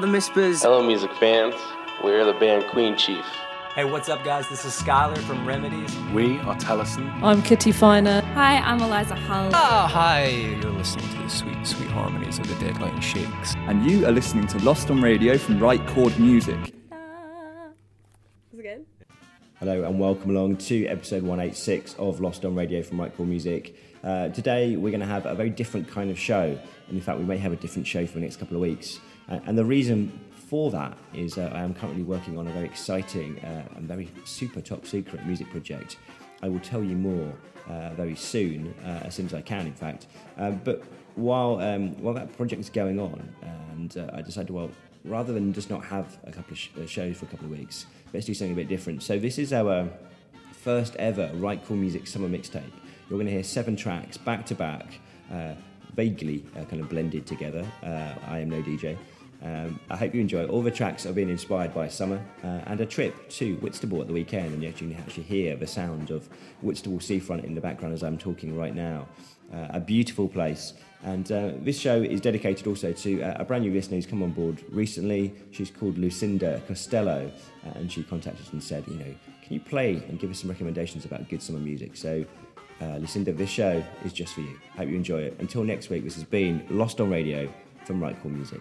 Hello, we the Mispers. Hello, music fans. We're the band Queen Chief. Hey, what's up, guys? This is Skylar from Remedies. We are Tellison. I'm Kitty Finer. Hi, I'm Eliza Hull. Oh, hi. You're listening to the sweet, sweet harmonies of the Deadline Shakes. And you are listening to Lost on Radio from Right Chord Music. Again. Hello and welcome along to episode 186 of Lost on Radio from Right Chord Music. Uh, today we're going to have a very different kind of show, and in fact, we may have a different show for the next couple of weeks. Uh, and the reason for that is uh, I am currently working on a very exciting uh, and very super top secret music project. I will tell you more uh, very soon, uh, as soon as I can, in fact. But while um, while that project is going on, and uh, I decided, well, rather than just not have a couple of sh- uh, shows for a couple of weeks, let's do something a bit different. So this is our first ever Right Chord Music summer mixtape. You're going to hear seven tracks back to back, vaguely kind of blended together. I am no DJ. Um, I hope you enjoy. All the tracks are being inspired by summer uh, and a trip to Whitstable at the weekend, and you actually, actually hear the sound of Whitstable seafront in the background as I'm talking right now. Uh, a beautiful place. And uh, this show is dedicated also to uh, a brand new listener who's come on board recently. She's called Lucinda Costello, uh, and she contacted us and said, you know, can you play and give us some recommendations about good summer music? So, uh, Lucinda, this show is just for you. Hope you enjoy it. Until next week, this has been Lost on Radio from Right Chord Music.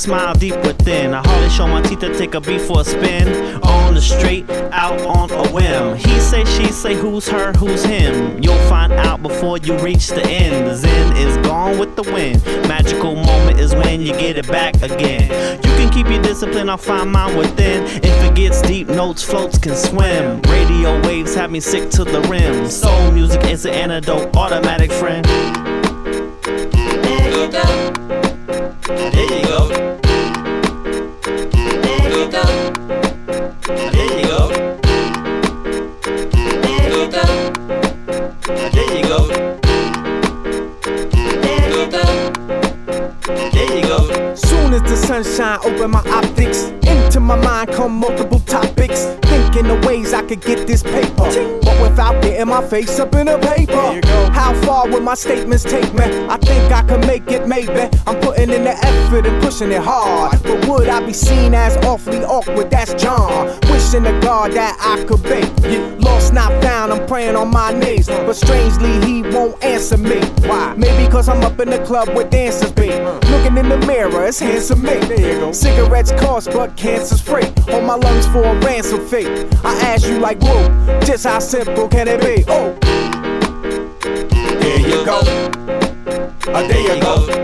Smile deep within. I hardly show my teeth to take a beat for a spin. On the straight, out on a whim. He say, she say, who's her, who's him. You'll find out before you reach the end. The zen is gone with the wind. Magical moment is when you get it back again. You can keep your discipline, I'll find mine within. If it gets deep, notes, floats can swim. Radio waves have me sick to the rim. Soul music is an antidote, automatic friend. There you go. There you go. Face up in a paper. How far will my statements take me? I think I can make it, maybe. I'm putting in the effort and pushing it hard. But would I be seen as awfully awkward? That's John. Wishing to God that I could be. Lost, not found, I'm praying on my knees. But strangely, he won't answer me. Why? Maybe cause I'm up in the club with dancers be. Looking in the mirror, it's handsome me. Cigarettes cost, but cancer's free. On my lungs for a ransom fee. I ask you like, whoa, just how simple can it be? Oh, there you go. Oh, there you go.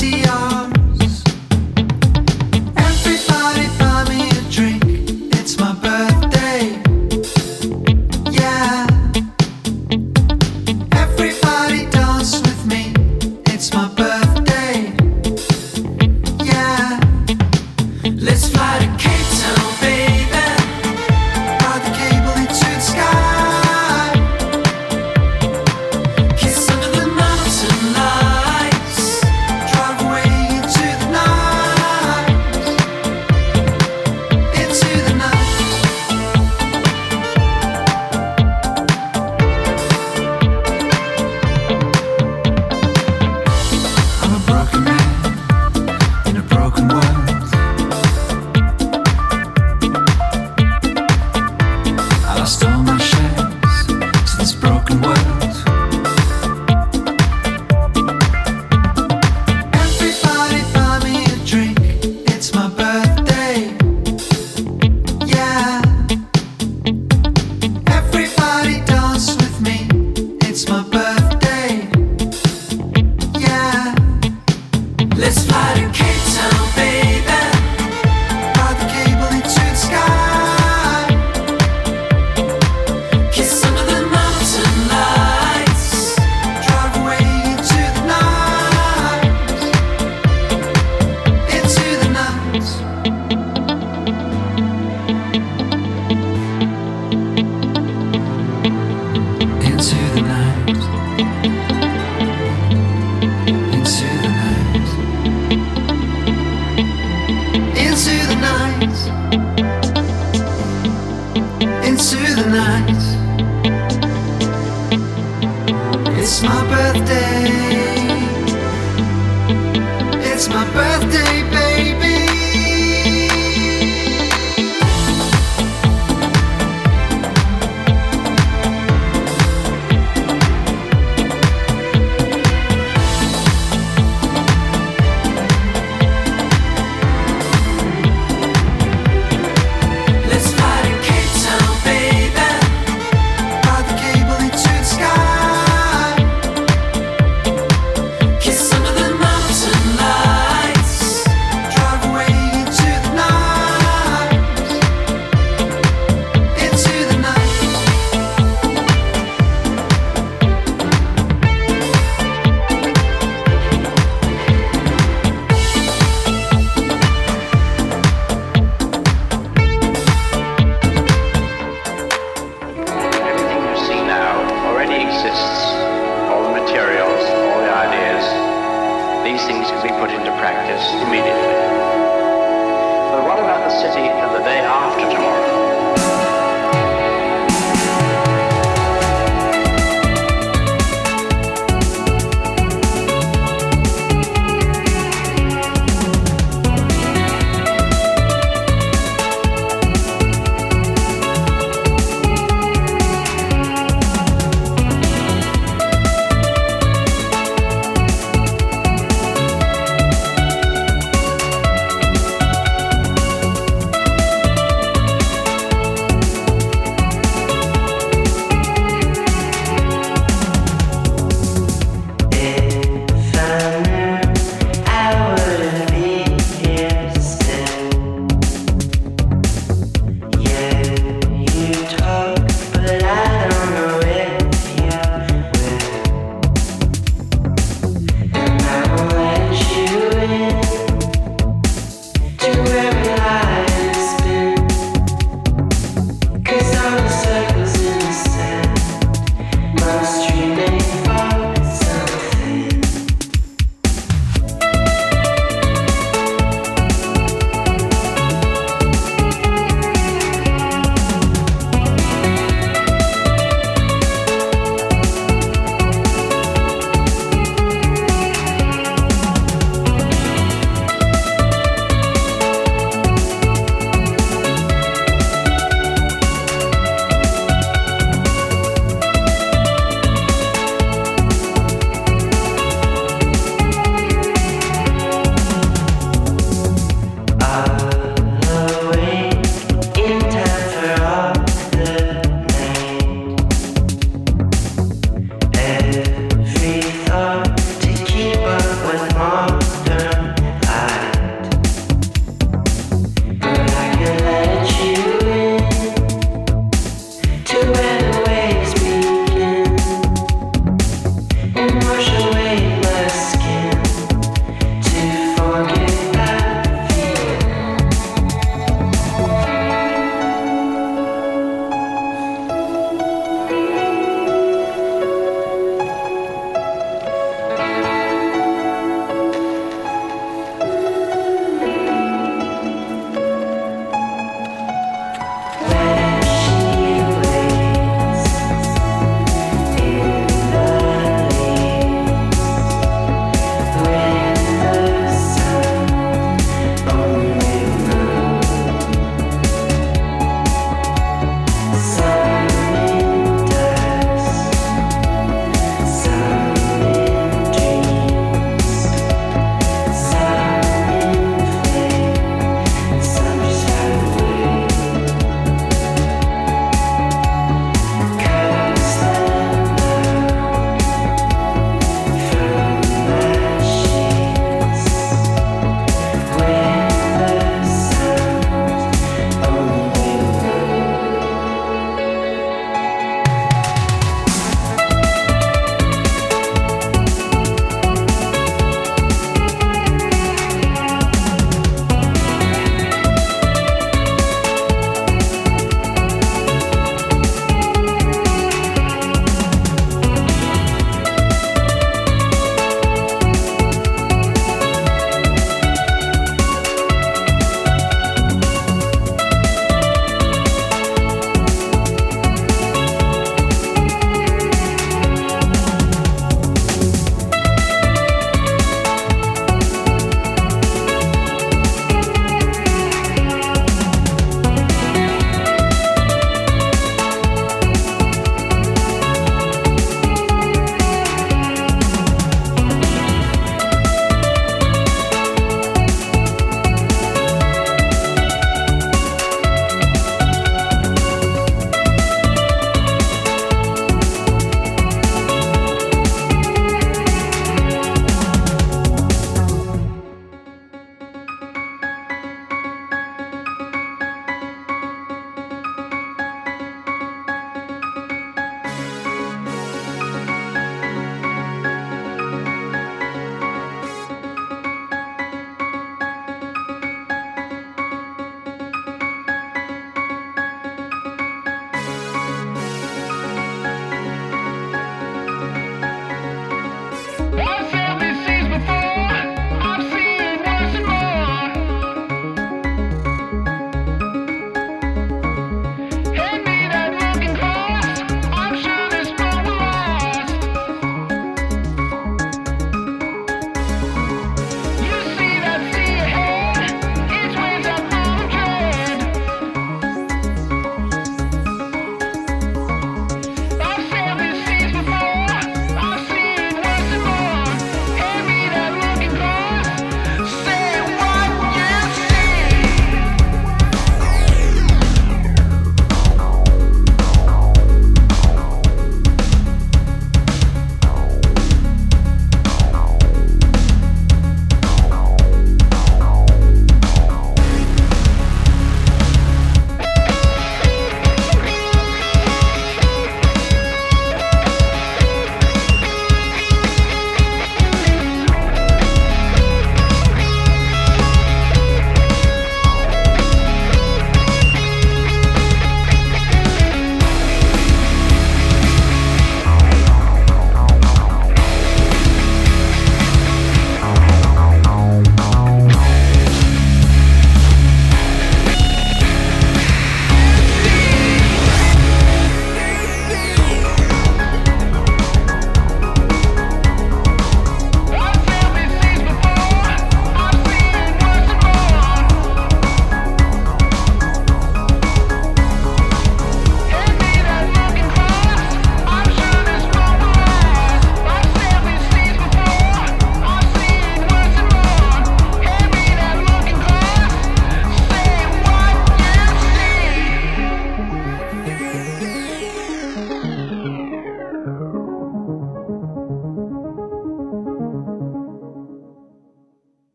see you.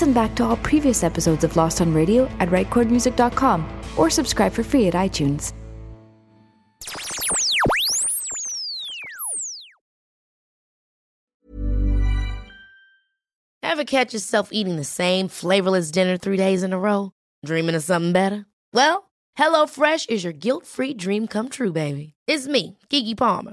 Listen back to all previous episodes of Lost on Radio at rightchordmusic.com or subscribe for free at iTunes. Ever catch yourself eating the same flavorless dinner three days in a row? Dreaming of something better? Well, HelloFresh is your guilt free dream come true, baby. It's me, Keke Palmer.